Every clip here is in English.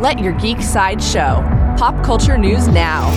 Let your geek side show. Pop culture news now.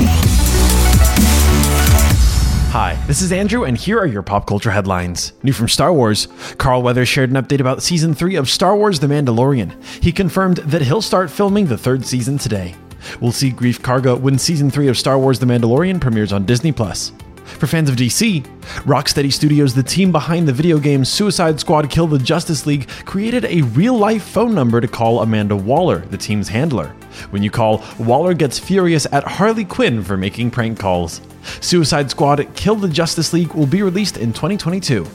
Hi, this is Andrew, and here are your pop culture headlines. New from Star Wars Carl Weathers shared an update about season 3 of Star Wars The Mandalorian. He confirmed that he'll start filming the third season today. We'll see Greef Karga when season 3 of Star Wars The Mandalorian premieres on Disney Plus. For fans of DC, Rocksteady Studios, the team behind the video game Suicide Squad Kill the Justice League, created a real life phone number to call Amanda Waller, the team's handler. When you call, Waller gets furious at Harley Quinn for making prank calls. Suicide Squad Kill the Justice League will be released in 2022.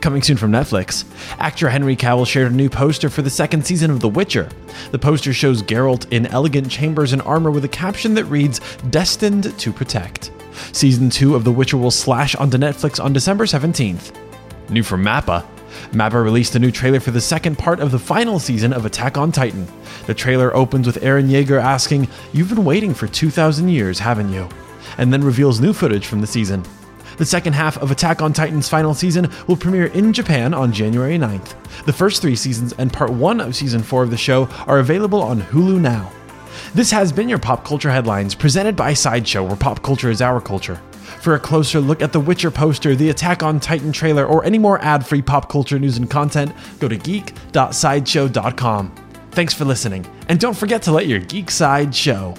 Coming soon from Netflix, actor Henry Cavill shared a new poster for the second season of The Witcher. The poster shows Geralt in elegant chambers and armor with a caption that reads, Destined to Protect. Season 2 of The Witcher will slash onto Netflix on December 17th. New from Mappa. Mappa released a new trailer for the second part of the final season of Attack on Titan. The trailer opens with Eren Yeager asking, You've been waiting for 2,000 years, haven't you? And then reveals new footage from the season. The second half of Attack on Titan's final season will premiere in Japan on January 9th. The first three seasons and part one of season four of the show are available on Hulu now. This has been your Pop Culture Headlines, presented by Sideshow, where pop culture is our culture. For a closer look at the Witcher poster, the Attack on Titan trailer, or any more ad free pop culture news and content, go to geek.sideshow.com. Thanks for listening, and don't forget to let your geek side show.